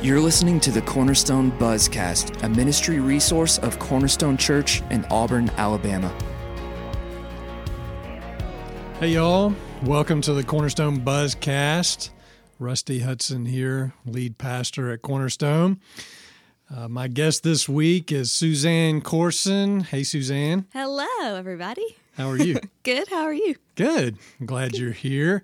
You're listening to the Cornerstone Buzzcast, a ministry resource of Cornerstone Church in Auburn, Alabama. Hey, y'all. Welcome to the Cornerstone Buzzcast. Rusty Hudson here, lead pastor at Cornerstone. Uh, my guest this week is Suzanne Corson. Hey, Suzanne. Hello, everybody. How are you? Good. How are you? Good. I'm glad you're here.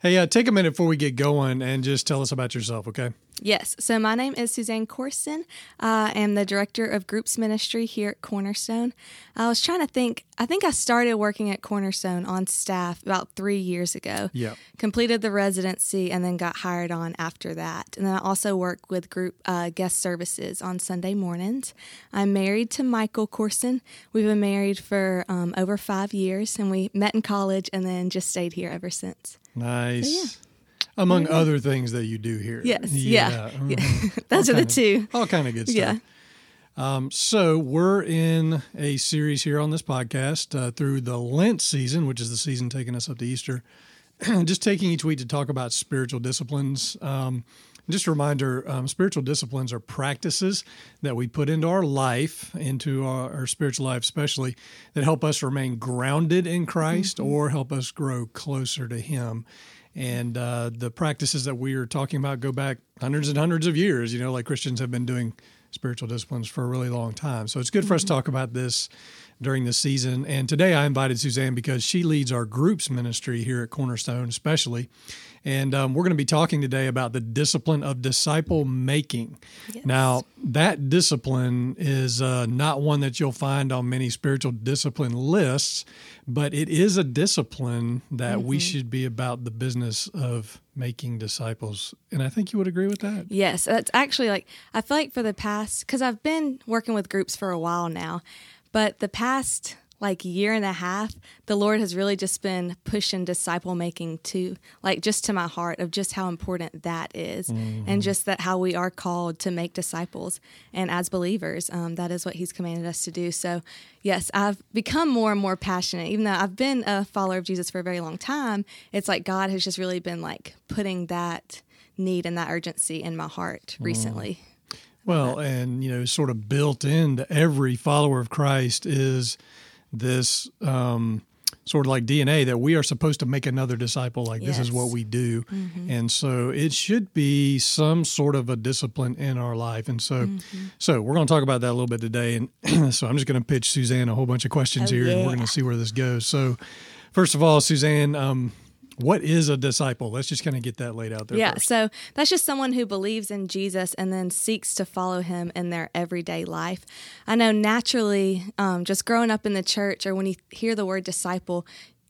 Hey, uh, take a minute before we get going and just tell us about yourself, okay? Yes. So my name is Suzanne Corson. I am the director of groups ministry here at Cornerstone. I was trying to think. I think I started working at Cornerstone on staff about three years ago. Yeah. Completed the residency and then got hired on after that. And then I also work with group uh, guest services on Sunday mornings. I'm married to Michael Corson. We've been married for um, over five years, and we met in college and then just stayed here ever since. Nice. yeah. Among Yeah. other things that you do here. Yes. Yeah. Yeah. All Those are the of- two. All kind of good stuff. Yeah. Um, so we're in a series here on this podcast uh, through the Lent season, which is the season taking us up to Easter. just taking each week to talk about spiritual disciplines. Um, just a reminder: um, spiritual disciplines are practices that we put into our life, into our, our spiritual life, especially that help us remain grounded in Christ or help us grow closer to Him. And uh, the practices that we are talking about go back hundreds and hundreds of years. You know, like Christians have been doing spiritual disciplines for a really long time. So it's good for us to talk about this during the season. And today I invited Suzanne because she leads our groups ministry here at Cornerstone, especially. And um, we're going to be talking today about the discipline of disciple making. Now, that discipline is uh, not one that you'll find on many spiritual discipline lists, but it is a discipline that we should be about the business of making disciples. And I think you would agree with that. Yes, that's actually like I feel like for the past because I've been working with groups for a while now, but the past like year and a half, the Lord has really just been pushing disciple making to like just to my heart of just how important that is. and just that how we are called to make disciples and as believers, um, that is what He's commanded us to do. So yes, I've become more and more passionate, even though I've been a follower of Jesus for a very long time. It's like God has just really been like putting that need and that urgency in my heart recently. Well, and you know, sort of built into every follower of Christ is this um, sort of like DNA that we are supposed to make another disciple. Like this is what we do, and so it should be some sort of a discipline in our life. And so, so we're going to talk about that a little bit today. And so I'm just going to pitch Suzanne a whole bunch of questions Oh, here, and we're going to see where this goes. So, first of all, Suzanne. Um, what is a disciple? Let's just kind of get that laid out there. Yeah, first. so that's just someone who believes in Jesus and then seeks to follow him in their everyday life. I know naturally, um, just growing up in the church or when you hear the word disciple,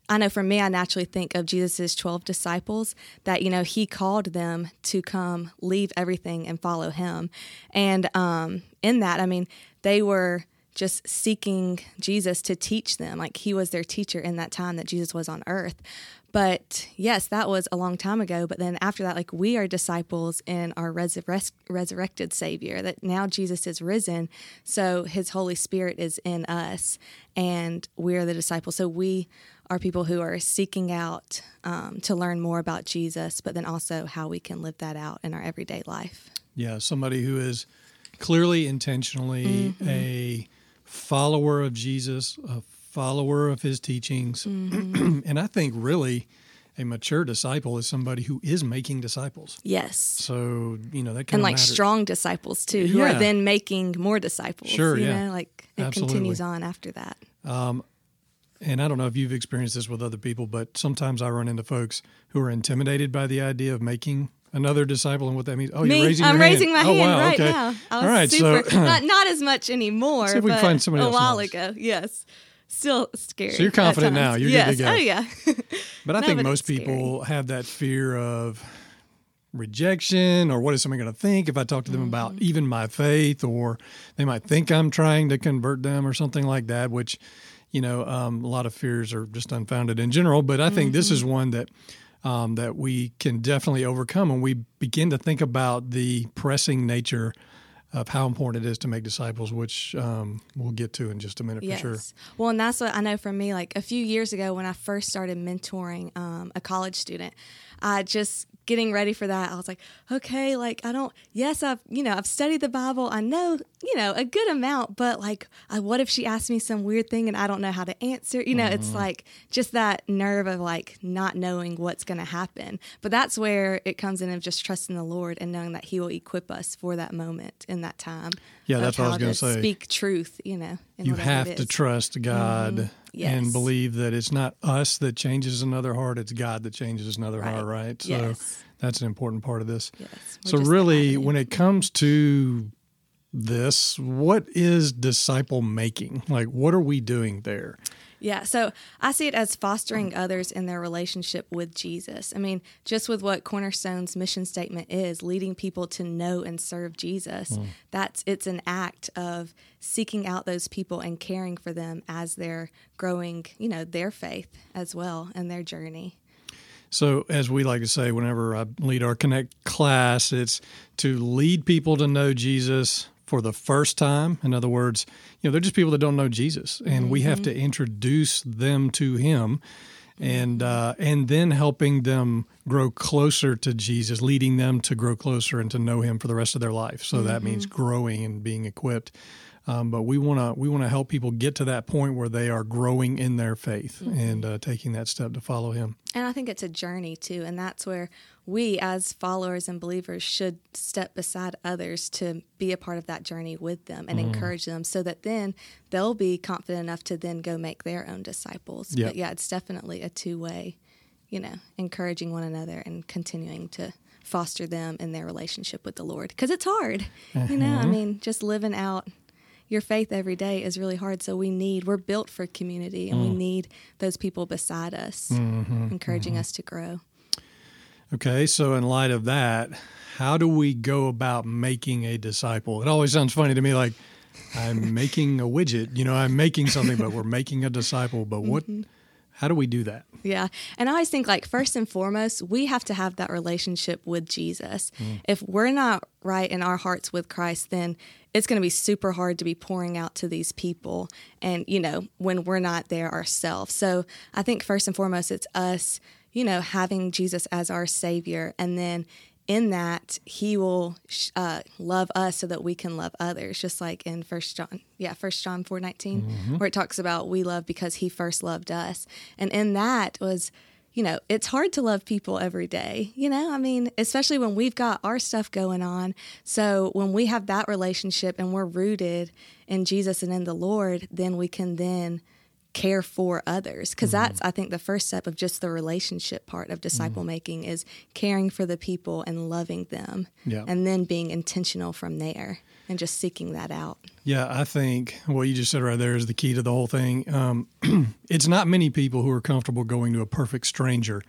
I know for me, I naturally think of Jesus's 12 disciples that, you know, he called them to come leave everything and follow him. And um, in that, I mean, they were just seeking Jesus to teach them. Like he was their teacher in that time that Jesus was on earth. But yes, that was a long time ago. But then after that, like we are disciples in our resurrect, resurrected Savior, that now Jesus is risen. So his Holy Spirit is in us, and we're the disciples. So we are people who are seeking out um, to learn more about Jesus, but then also how we can live that out in our everyday life. Yeah, somebody who is clearly intentionally Mm-hmm. a follower of Jesus, a follower of his teachings. Mm-hmm. and I think really a mature disciple is somebody who is making disciples. Yes. So, you know, that kind And of like matters. strong disciples too, who Yeah. are then making more disciples. Sure, you yeah. know, like it Absolutely. continues on after that. Um, and I don't know if you've experienced this with other people, but sometimes I run into folks who are intimidated by the idea of making another disciple and what that means. Oh, Me, you're raising I'm your hand. my oh, hand wow, right okay. now. I was All right, super, so not not as much anymore. See if we can but find somebody a else while knows. ago. Yes, still scary. So you're confident now. You're good to yes. go. Oh yeah. But I No, think but most scary. people have that fear of rejection or what is someone going to think if I talk to them about Mm-hmm. even my faith, or they might think I'm trying to convert them or something like that, which, you know, um, a lot of fears are just unfounded in general. But I think this is Mm-hmm. one that. Um, that we can definitely overcome when we begin to think about the pressing nature of how important it is to make disciples, which um, we'll get to in just a minute yes. for sure. Well, and that's what I know for me. Like a few years ago, when I first started mentoring um, a college student, I just getting ready for that, I was like, okay, like I don't, yes, I've, you know, I've studied the Bible. I know, you know, a good amount, but like, I, what if she asked me some weird thing and I don't know how to answer? You know, mm-hmm. it's like just that nerve of like not knowing what's going to happen. But that's where it comes in of just trusting the Lord and knowing that He will equip us for that moment in that time. Yeah, that's what I was going to say. Speak truth, you know. You have to trust God. Mm-hmm. Yes. and believe that it's not us that changes another heart, it's God that changes another right. heart, right? So yes. that's an important part of this. Yes. So, really, when it comes to this, what is disciple making? Like, what are we doing there? Yeah, so I see it as fostering others in their relationship with Jesus. I mean, just with what Cornerstone's mission statement is, leading people to know and serve Jesus. Mm. That's it's an act of seeking out those people and caring for them as they're growing, you know, their faith as well and their journey. So, as we like to say, whenever I lead our Connect class, it's to lead people to know Jesus for the first time. In other words, you know, they're just people that don't know Jesus, and mm-hmm. we have to mm-hmm. introduce them to Him, and uh, and then helping them grow closer to Jesus, leading them to grow closer and to know Him for the rest of their life. So mm-hmm. that means mm-hmm. growing and being equipped. Um, but we want to we want to help people get to that point where they are growing in their faith mm-hmm. and uh, taking that step to follow Him. And I think it's a journey too, and that's where we as followers and believers should step beside others to be a part of that journey with them and mm-hmm. encourage them, so that then they'll be confident enough to then go make their own disciples. Yep. But yeah, it's definitely a two way, you know, encouraging one another and continuing to foster them in their relationship with the Lord because it's hard. Mm-hmm. You know, I mm-hmm. mean, just living out your faith every day is really hard. So we need, we're built for community and mm. we need those people beside us, mm-hmm, encouraging mm-hmm. us to grow. Okay, so in light of that, how do we go about making a disciple? It always sounds funny to me like I'm making a widget, you know, I'm making something, but we're making a disciple. But what, mm-hmm. How do we do that? Yeah. And I always think, like, first and foremost, we have to have that relationship with Jesus. Mm. If we're not right in our hearts with Christ, then it's going to be super hard to be pouring out to these people and you know when we're not there ourselves so i think first and foremost it's us you know having jesus as our savior and then in that he will uh, love us so that we can love others just like in first john yeah first john 4 19 mm-hmm. where it talks about we love because he first loved us and in that was you know, it's hard to love people every day. You know, I mean, especially when we've got our stuff going on. So when we have that relationship and we're rooted in Jesus and in the Lord, then we can then care for others because mm-hmm. that's i think the first step of just the relationship part of disciple mm-hmm. making is caring for the people and loving them yeah. and then being intentional from there and just seeking that out. Yeah, I think what you just said right there is the key to the whole thing. Um, it's not many people who are comfortable going to a perfect stranger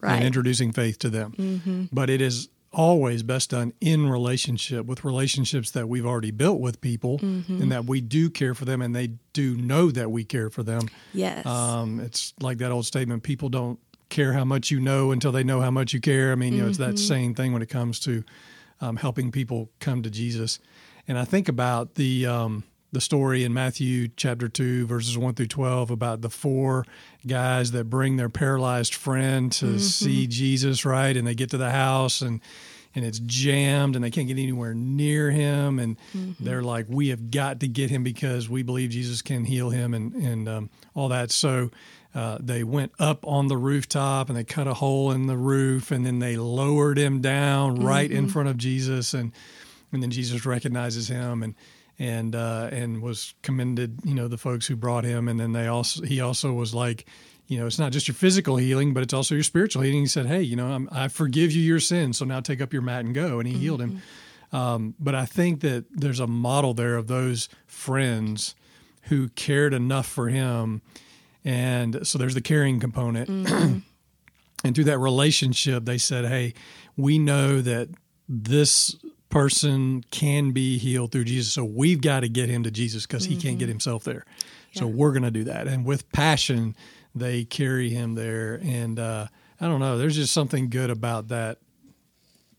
right. and introducing faith to them, mm-hmm. but it is always best done in relationship with relationships that we've already built with people mm-hmm. and that we do care for them and they do know that we care for them. Yes. Um, it's like that old statement people don't care how much you know until they know how much you care. I mean, you know, it's that mm-hmm. same thing when it comes to um, helping people come to Jesus. And I think about the um, the story in Matthew chapter two, verses one through twelve, about the four guys that bring their paralyzed friend to mm-hmm. see Jesus, right? And they get to the house and and it's jammed and they can't get anywhere near him and mm-hmm. they're like we have got to get him because we believe jesus can heal him and and um, all that so uh, they went up on the rooftop and they cut a hole in the roof and then they lowered him down right mm-hmm. in front of jesus and and then Jesus recognizes him and and uh, and was commended, you know, the folks who brought him, and then they also he also was like, you know, it's not just your physical healing, but it's also your spiritual healing. He said, hey, you know, I'm, i forgive you your sins, so now take up your mat and go, and he mm-hmm. healed him. Mm-hmm. Um, but I think that there's a model there of those friends who cared enough for him, and so there's the caring component. Mm-hmm. and through that relationship, they said, hey, we know that this person can be healed through Jesus. So we've got to get him to Jesus because mm-hmm. he can't get mm-hmm. himself there. Yeah. So we're going to do that. And with passion, they carry him there. And uh, I don't know, there's just something good about that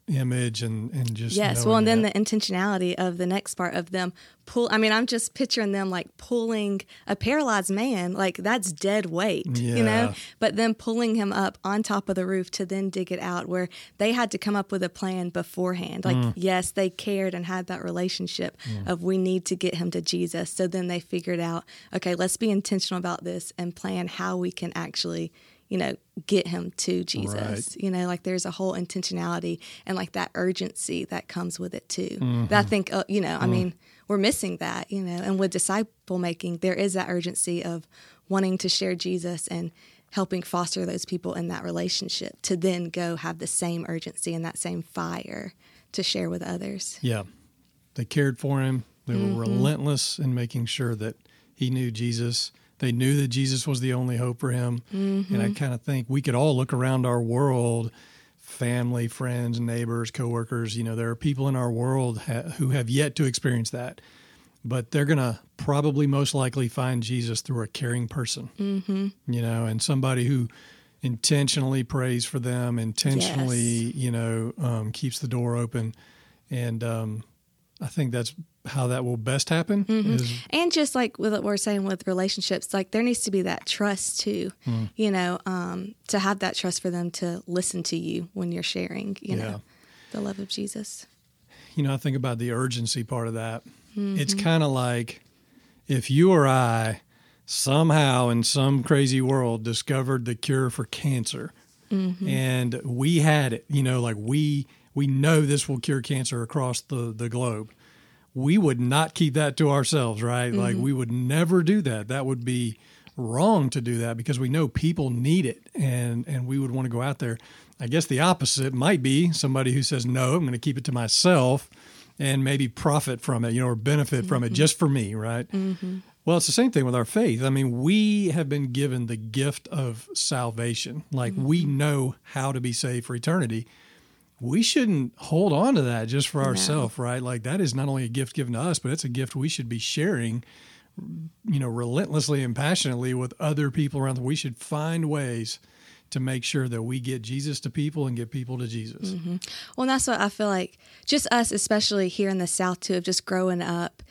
image and and just Yes. Well, and then that. the intentionality of the next part of them pull. I mean, I'm just picturing them like pulling a paralyzed man, like that's dead weight, you know, but then pulling him up on top of the roof to then dig it out where they had to come up with a plan beforehand. Like, Mm. yes, they cared and had that relationship of we need to get him to Jesus. So then they figured out, okay, let's be intentional about this and plan how we can actually you know, get him to Jesus. Right. You know, like there's a whole intentionality and like that urgency that comes with it too. Mm-hmm. That I think, uh, you know, I Mm. mean, we're missing that, you know, and with disciple making, there is that urgency of wanting to share Jesus and helping foster those people in that relationship to then go have the same urgency and that same fire to share with others. Yeah. They cared for him. They Mm-hmm. were relentless in making sure that he knew Jesus. They knew that Jesus was the only hope for him. And Mm-hmm. I kind of think we could all look around our world family, friends, neighbors, coworkers. You know, there are people in our world ha- who have yet to experience that. But they're going to probably most likely find Jesus through a caring person, mm-hmm. you know, and somebody who intentionally prays for them, intentionally, you know, um, keeps the door open. And um, I think that's how that will best happen. Is, and just like with what we're saying with relationships like there needs to be that trust too Hmm. you know um, to have that trust for them to listen to you when you're sharing you Yeah. know the love of jesus you know, I think about the urgency part of that. It's kind of like if you or I somehow in some crazy world discovered the cure for cancer and we had it, you know, like we we know this will cure cancer across the the globe. We would not keep that to ourselves, right? Like mm-hmm. we would never do that. That would be wrong to do that because we know people need it and and we would want to go out there. I guess the opposite might be somebody who says no, I'm going to keep it to myself and maybe profit from it, you know, or benefit from it mm-hmm. just for me, right? Mm-hmm. Well, it's the same thing with our faith. I mean, we have been given the gift of salvation. Like we know how to be saved for eternity. We shouldn't hold on to that just for ourselves, right? Like that is not only a gift given to us, but it's a gift we should be sharing, you know, relentlessly and passionately with other people around. We should find ways to make sure that we get Jesus to people and get people to Jesus. Mm-hmm. well and that's what i feel like just us especially here in the south too of just growing up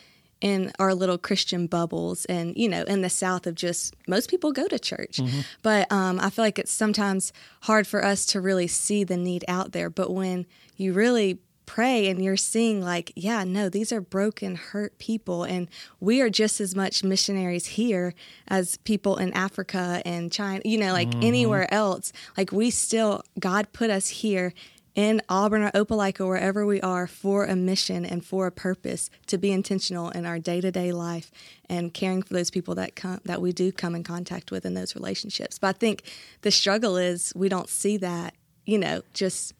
in our little christian bubbles and you know in the south of just most people go to church. But um, i feel like it's sometimes hard for us to really see the need out there. But when you really pray and you're seeing like yeah no these are broken hurt people and we are just as much missionaries here as people in africa and china you know like anywhere else like we still god put us here in auburn or opelika wherever we are for a mission and for a purpose to be intentional in our day-to-day life and caring for those people that come that we do come in contact with in those relationships. But i think the struggle is we don't see that you know just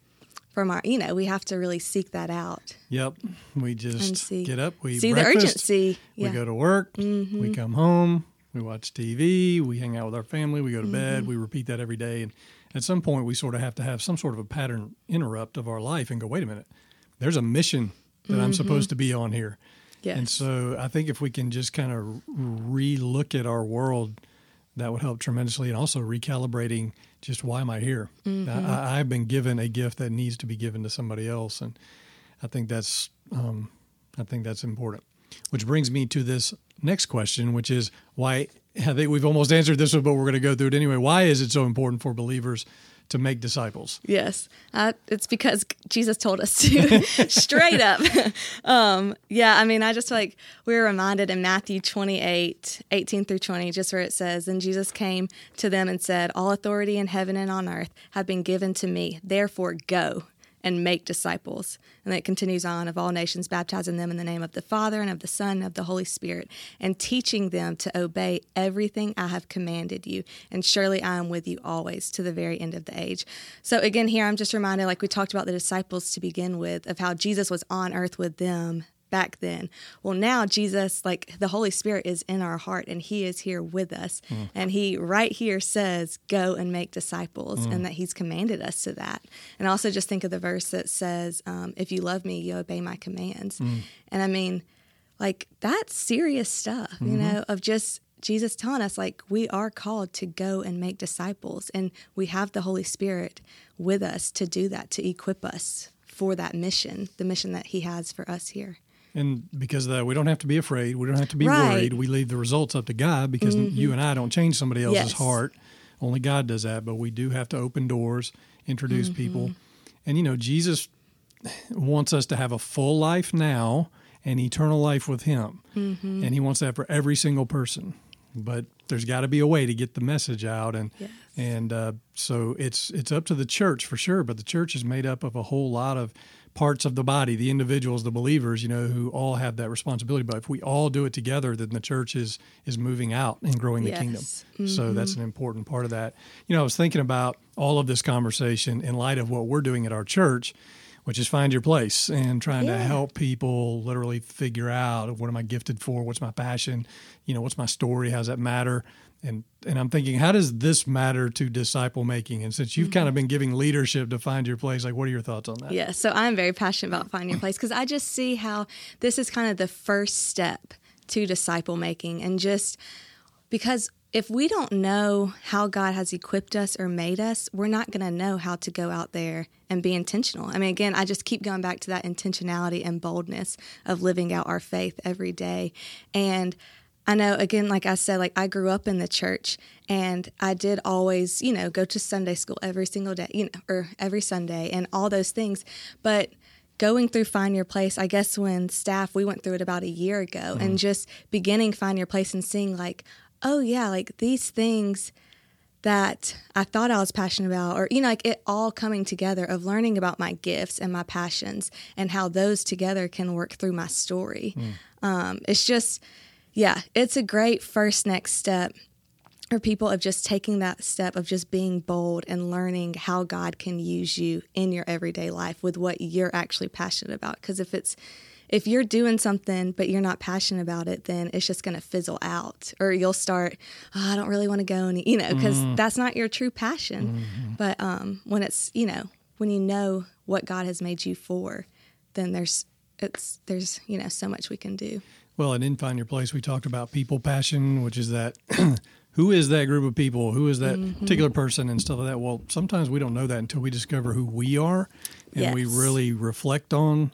from our you know we have to really seek that out. Yep. We just see. get up, we see the breakfast, urgency. yeah. Mm-hmm. We go to work, we come home, we watch TV, we hang out with our family, we go to Mm-hmm. bed, we repeat that every day. And at some point, we sort of have to have some sort of a pattern interrupt of our life and go, wait a minute, there's a mission that I'm supposed to be on here. Mm-hmm. Yes. And so I think if we can just kind of re look at our world, that would help tremendously. And also recalibrating just why am I here? Mm-hmm. I, I've been given a gift that needs to be given to somebody else. And I think that's um, I think that's important. Which brings me to this next question, which is why I think we've almost answered this one, but we're going to go through it anyway. Why is it so important for believers to make disciples? Yes, uh, it's because Jesus told us to, straight up. um, yeah, I mean, I just like we were reminded in Matthew 28, 18 through 20, just where it says, And Jesus came to them and said, All authority in heaven and on earth have been given to me. Therefore, go and make disciples. And it continues on of all nations, baptizing them in the name of the Father and of the Son and of the Holy Spirit, and teaching them to obey everything I have commanded you. And surely I am with you always to the very end of the age. So again, here I'm just reminded, like we talked about the disciples to begin with, of how Jesus was on earth with them back then. Well, now Jesus, like the Holy Spirit, is in our heart and He is here with us. Mm. And He right here says, Go and make disciples, and mm. that He's commanded us to that. And also just think of the verse that says, um, If you love me, you obey my commands. Mm. And I mean, like that's serious stuff, you mm-hmm. know, of just Jesus telling us like we are called to go and make disciples and we have the Holy Spirit with us to do that to equip us for that mission, the mission that He has for us here. And because of that, we don't have to be afraid. We don't have to be Right. Mm-hmm. worried. We leave the results up to God because you and I don't change somebody else's Yes. heart. Only God does that. But we do have to open doors, introduce Mm-hmm. people. And, you know, Jesus wants us to have a full life now and eternal life with Him. Mm-hmm. And He wants that for every single person. But there's got to be a way to get the message out. And, Yes. and uh, so it's, it's up to the church for sure. But the church is made up of a whole lot of parts of the body, the individuals, the believers, you know, who all have that responsibility. But if we all do it together, then the church is is moving out and growing the kingdom. Yes. So that's an important part of that. You know, I was thinking about all of this conversation in light of what we're doing at our church, which is find your place and trying to help people literally figure out what am I gifted for, what's my passion, you know, what's my story, how does that matter? And and I'm thinking, how does this matter to disciple making? And since you've kind of mm-hmm. been giving leadership to find your place, like what are your thoughts on that? Yeah, so I'm very passionate about finding your place because I just see how this is kind of the first step to disciple making. And just because if we don't know how God has equipped us or made us, we're not going to know how to go out there and be intentional. I mean, again, I just keep going back to that intentionality and boldness of living out our faith every day. And I know, again, like I said, like I grew up in the church and I did always, you know, go to Sunday school every single day, you know, or every Sunday and all those things. But going through Find Your Place, I guess when staff, we went through it about a year ago and mm-hmm. just beginning Find Your Place and seeing, like, oh, yeah, like these things that I thought I was passionate about, or, you know, like it all coming together of learning about my gifts and my passions and how those together can work through my story. Um, it's just, yeah, it's a great first next step for people of just taking that step of just being bold and learning how God can use you in your everyday life with what you're actually passionate about. Because if it's if you're doing something but you're not passionate about it, then it's just going to fizzle out, or you'll start, oh, I don't really want to go, any, you know, because that's not your true passion. But um, when it's you know when you know what God has made you for, then there's it's there's you know so much we can do. Well, and in Find Your Place, we talked about people passion, which is that who is that group of people? Who is that Mm-hmm. particular person and stuff like that? Well, sometimes we don't know that until we discover who we are and we really reflect on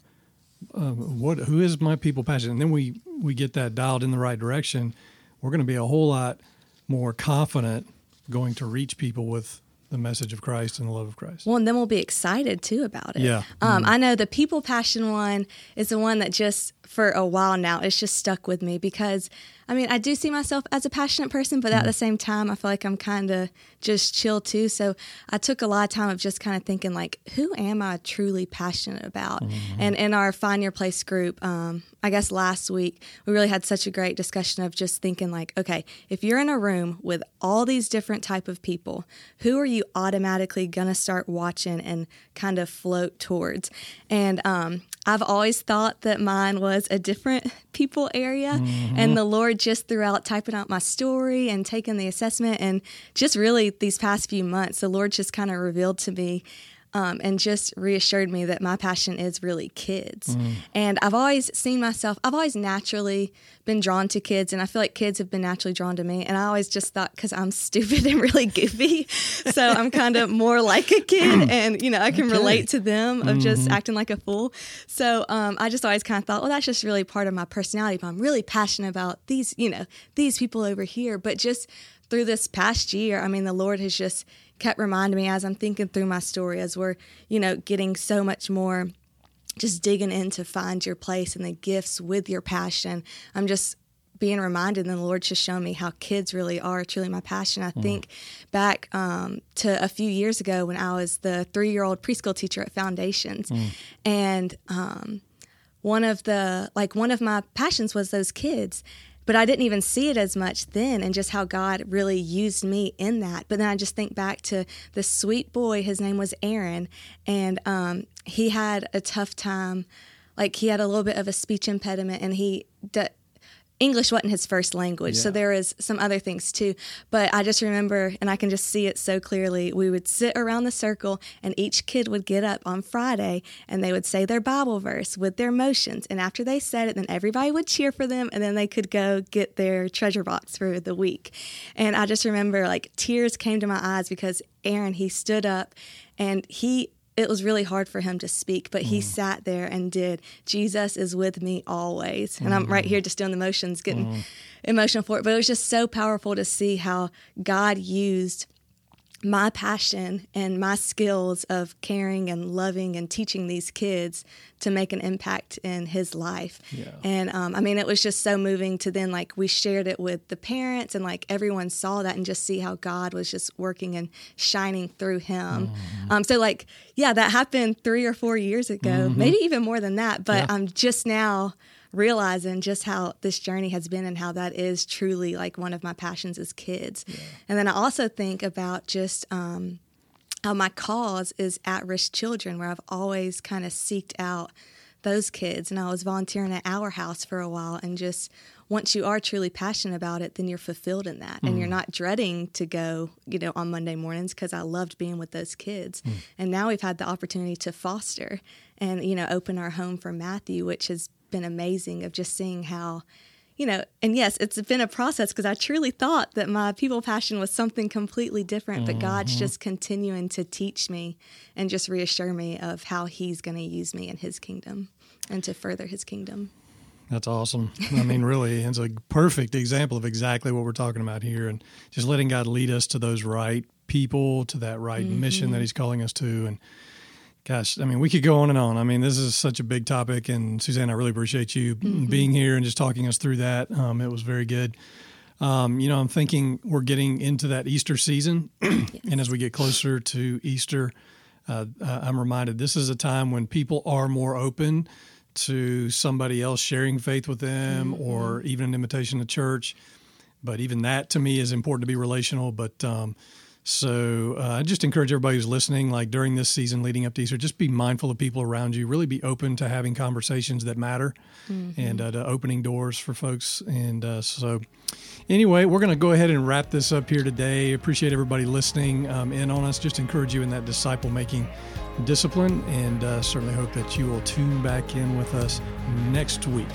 uh, what who is my people passion. And then we, we get that dialed in the right direction. We're going to be a whole lot more confident going to reach people with the message of Christ and the love of Christ. Well, and then we'll be excited too about it. Yeah. Um, I know the people passion one is the one that just for a while now it's just stuck with me because I mean I do see myself as a passionate person, but at the same time I feel like I'm kind of just chill too. So I took a lot of time of just kind of thinking like, who am I truly passionate about? And in our Find Your Place group, um, I guess last week we really had such a great discussion of just thinking like, okay, if you're in a room with all these different type of people, who are you automatically gonna start watching and kind of float towards? And um, I've always thought that mine was a different people area, and the Lord just throughout typing out my story and taking the assessment, and just really these past few months, the Lord just kind of revealed to me um, and just reassured me that my passion is really kids. And I've always seen myself, I've always naturally been drawn to kids, and I feel like kids have been naturally drawn to me. And I always just thought, because I'm stupid and really goofy, so I'm kind of more like a kid, and you know, I can relate to them of just acting like a fool. So um, I just always kind of thought, well, that's just really part of my personality, but I'm really passionate about these, you know, these people over here. But just through this past year, I mean, the Lord has just kept reminding me as I'm thinking through my story, as we're, you know, getting so much more just digging in to find your place and the gifts with your passion. I'm just being reminded, and the Lord's just shown me how kids really are truly my passion. I think back um, to a few years ago when I was the three year old preschool teacher at Foundations. And um, one of the, like, one of my passions was those kids but I didn't even see it as much then, and just how God really used me in that. But then I just think back to the sweet boy. His name was Aaron, and um, he had a tough time. Like he had a little bit of a speech impediment, and he. English wasn't his first language, so Yeah. there was some other things too. But I just remember, and I can just see it so clearly. We would sit around the circle, and each kid would get up on Friday, and they would say their Bible verse with their motions. And after they said it, then everybody would cheer for them, and then they could go get their treasure box for the week. And I just remember, like tears came to my eyes because Aaron he stood up, and he it was really hard for him to speak, but he mm. sat there and did. Jesus is with me always. And mm. I'm right mm. here just doing the motions, getting mm. emotional for it. But it was just so powerful to see how God used my passion and my skills of caring and loving and teaching these kids to make an impact in his life. Yeah. And um, I mean, it was just so moving to then, like, we shared it with the parents and, like, everyone saw that and just see how God was just working and shining through him. Mm-hmm. Um, so, like, yeah, that happened three or four years ago, mm-hmm. maybe even more than that. But yeah. I'm just now realizing just how this journey has been and how that is truly like one of my passions as kids. Yeah. And then I also think about just um, how my cause is at risk children, where I've always kind of seeked out those kids. And I was volunteering at Our House for a while and just once you are truly passionate about it, then you're fulfilled in that. Mm. And you're mm. not dreading to go, you know, on Monday mornings because I loved being with those kids. Mm. And now we've had the opportunity to foster and, you know, open our home for Matthew, which has been amazing of just seeing how you know, and yes, it's been a process because I truly thought that my people passion was something completely different, but mm-hmm. God's just continuing to teach me and just reassure me of how He's going to use me in His kingdom and to further His kingdom. That's awesome. I mean, really, it's a perfect example of exactly what we're talking about here, and just letting God lead us to those right people, to that right mm-hmm. mission that He's calling us to, and Gosh, I mean, we could go on and on. I mean, this is such a big topic, and Suzanne, I really appreciate you mm-hmm. being here and just talking us through that. Um, it was very good. Um, you know, I'm thinking we're getting into that Easter season, yes. and as we get closer to Easter, uh, I'm reminded this is a time when people are more open to somebody else sharing faith with them, mm-hmm. or even an invitation to church. But even that to me is important to be relational. But um, so uh, I just encourage everybody who's listening, like during this season leading up to Easter, just be mindful of people around you. Really be open to having conversations that matter, mm-hmm. and uh, to opening doors for folks. And uh, so, anyway, we're going to go ahead and wrap this up here today. Appreciate everybody listening um, in on us. Just encourage you in that disciple making discipline, and uh, certainly hope that you will tune back in with us next week.